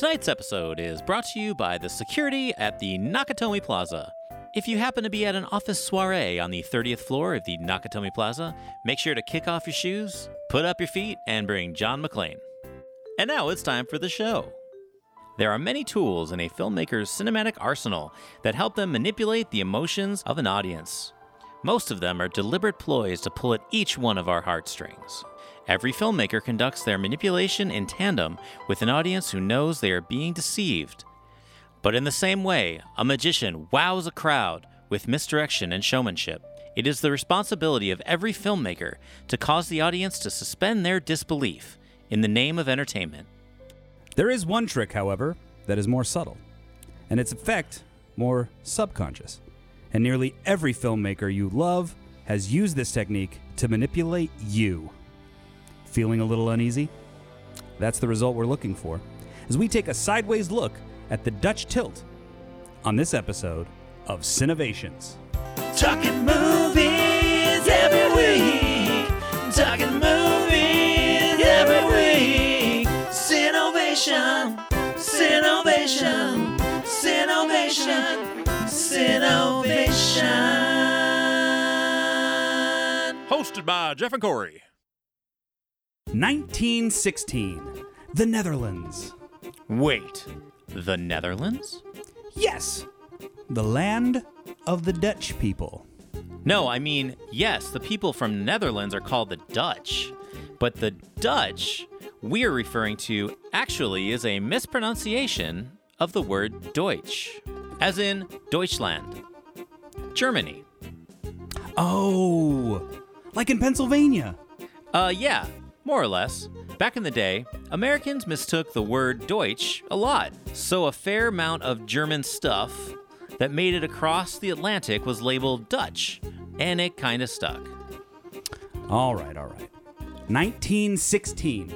Tonight's episode is brought to you by the security at the Nakatomi Plaza. If you happen to be at an office soiree on the 30th floor of the Nakatomi Plaza, make sure to kick off your shoes, put up your feet, and bring John McClane. And now it's time for the show. There are many tools in a filmmaker's cinematic arsenal that help them manipulate the emotions of an audience. Most of them are deliberate ploys to pull at each one of our heartstrings. Every filmmaker conducts their manipulation in tandem with an audience who knows they are being deceived. But in the same way, a magician wows a crowd with misdirection and showmanship. It is the responsibility of every filmmaker to cause the audience to suspend their disbelief in the name of entertainment. There is one trick, however, that is more subtle, and its effect more subconscious. And nearly every filmmaker you love has used this technique to manipulate you. Feeling a little uneasy? That's the result we're looking for as we take a sideways look at the Dutch tilt on this episode of Cinnovations. Talking movies every week. Talking movies every week. Cinovation, Cinovation, Cinovation, Cinovation. Hosted by Jeff and Corey. 1916, the Netherlands. Wait, the Netherlands? Yes, the land of the Dutch people. No, I mean, yes, the people from Netherlands are called the Dutch, but the Dutch we're referring to actually is a mispronunciation of the word Deutsch, as in Deutschland, Germany. Oh, like in Pennsylvania. Uh, yeah, more or less. Back in the day, Americans mistook the word Deutsch a lot, so a fair amount of German stuff that made it across the Atlantic was labeled Dutch, and it kinda stuck. All right, all right. 1916,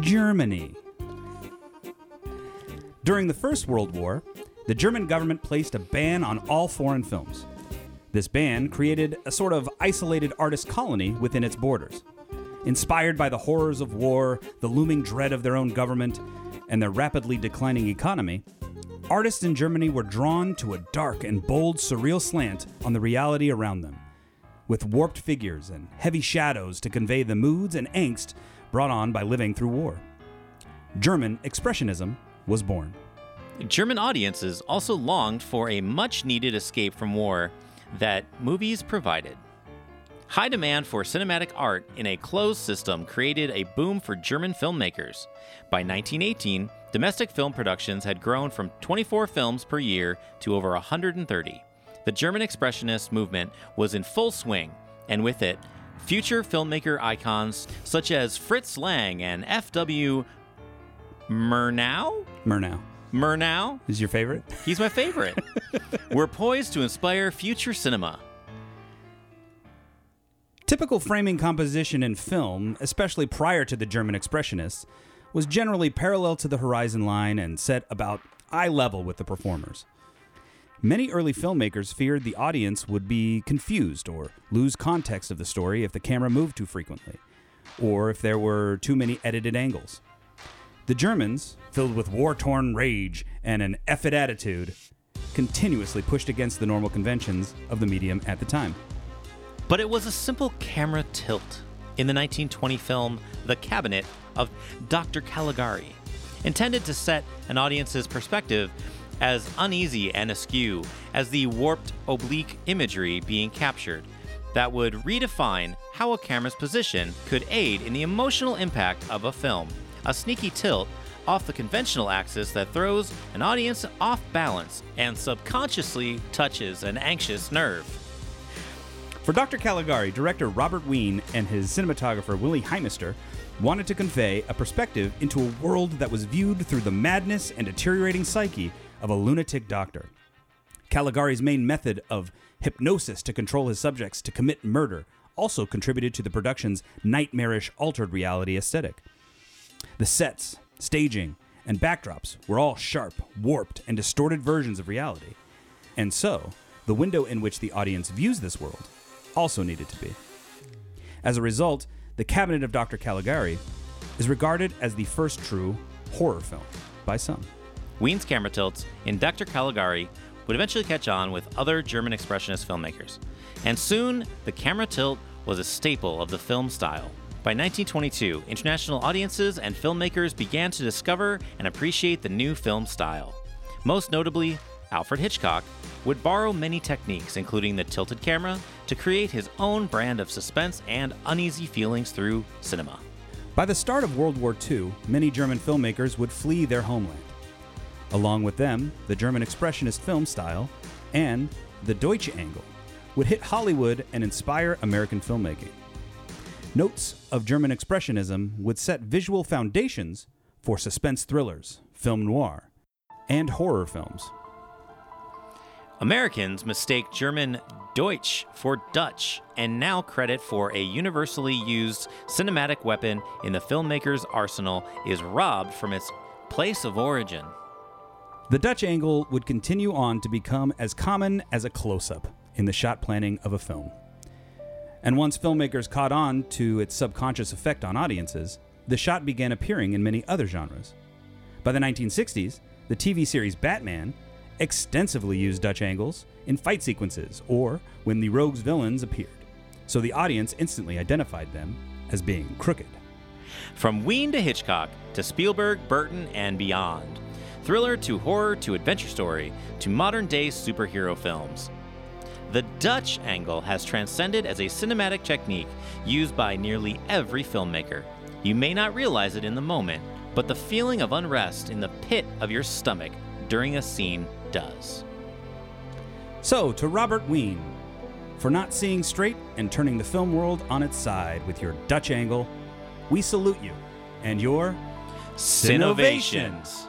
Germany. During the First World War, the German government placed a ban on all foreign films. This ban created a sort of isolated artist colony within its borders. Inspired by the horrors of war, the looming dread of their own government, and their rapidly declining economy, artists in Germany were drawn to a dark and bold, surreal slant on the reality around them, with warped figures and heavy shadows to convey the moods and angst brought on by living through war. German Expressionism was born. German audiences also longed for a much needed escape from war that movies provided. High demand for cinematic art in a closed system created a boom for German filmmakers. By 1918, domestic film productions had grown from 24 films per year to over 130. The German Expressionist movement was in full swing, and with it, future filmmaker icons such as Fritz Lang and F.W. Murnau? Murnau Murnau? is your favorite? He's my favorite. We're poised to inspire future cinema. Typical framing composition in film, especially prior to the German Expressionists, was generally parallel to the horizon line and set about eye level with the performers. Many early filmmakers feared the audience would be confused or lose context of the story if the camera moved too frequently, or if there were too many edited angles. The Germans, filled with war torn rage and an effed attitude, continuously pushed against the normal conventions of the medium at the time. But it was a simple camera tilt in the 1920 film The Cabinet of Dr. Caligari, intended to set an audience's perspective as uneasy and askew as the warped oblique imagery being captured that would redefine how a camera's position could aid in the emotional impact of a film. A sneaky tilt off the conventional axis that throws an audience off balance and subconsciously touches an anxious nerve. For Dr. Caligari, director Robert Wiene and his cinematographer Willy Hameister wanted to convey a perspective into a world that was viewed through the madness and deteriorating psyche of a lunatic doctor. Caligari's main method of hypnosis to control his subjects to commit murder also contributed to the production's nightmarish altered reality aesthetic. The sets, staging, and backdrops were all sharp, warped, and distorted versions of reality. And so, the window in which the audience views this world also needed to be. As a result, The Cabinet of Dr. Caligari is regarded as the first true horror film. by some. Wiene's camera tilts in Dr. Caligari would eventually catch on with other German expressionist filmmakers. And soon, the camera tilt was a staple of the film style. By 1922, international audiences and filmmakers began to discover and appreciate the new film style. Most notably, Alfred Hitchcock would borrow many techniques, including the tilted camera, to create his own brand of suspense and uneasy feelings through cinema. By the start of World War II, many German filmmakers would flee their homeland. Along with them, the German Expressionist film style and the Deutsche Angle would hit Hollywood and inspire American filmmaking. Notes of German Expressionism would set visual foundations for suspense thrillers, film noir, and horror films. Americans mistake German Deutsch for Dutch and now credit for a universally used cinematic weapon in the filmmaker's arsenal is robbed from its place of origin. The Dutch angle would continue on to become as common as a close up in the shot planning of a film. And once filmmakers caught on to its subconscious effect on audiences, the shot began appearing in many other genres. By the 1960s, the TV series Batman extensively used Dutch angles in fight sequences or when the rogue's villains appeared, so the audience instantly identified them as being crooked. From Wiene to Hitchcock to Spielberg, Burton, and beyond. Thriller to horror to adventure story to modern day superhero films. The Dutch angle has transcended as a cinematic technique used by nearly every filmmaker. You may not realize it in the moment, but the feeling of unrest in the pit of your stomach during a scene does. So, to Robert Wiene, for not seeing straight and turning the film world on its side with your Dutch angle, we salute you and your Cinnovations.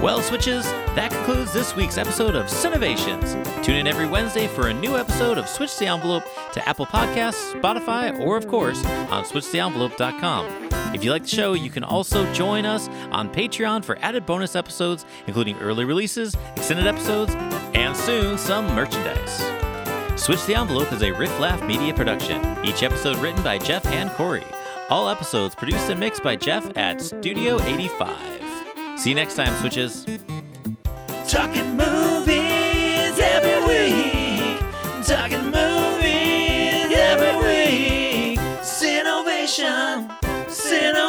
Well, Switches, that concludes this week's episode of Cinnovations. Tune in every Wednesday for a new episode of Switch the Envelope to Apple Podcasts, Spotify, or of course on switchtheenvelope.com. If you like the show, you can also join us on Patreon for added bonus episodes, including early releases, extended episodes, and soon some merchandise. Switch the Envelope is a Riff Laugh media production, each episode written by Jeff and Corey. All episodes produced and mixed by Jeff at Studio 85. See you next time, Switches. Talking movies every week. Talking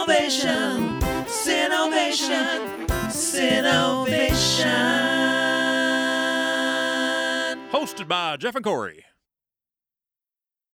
Cinovation. Cinovation. Cinovation. Hosted by Jeff and Corey.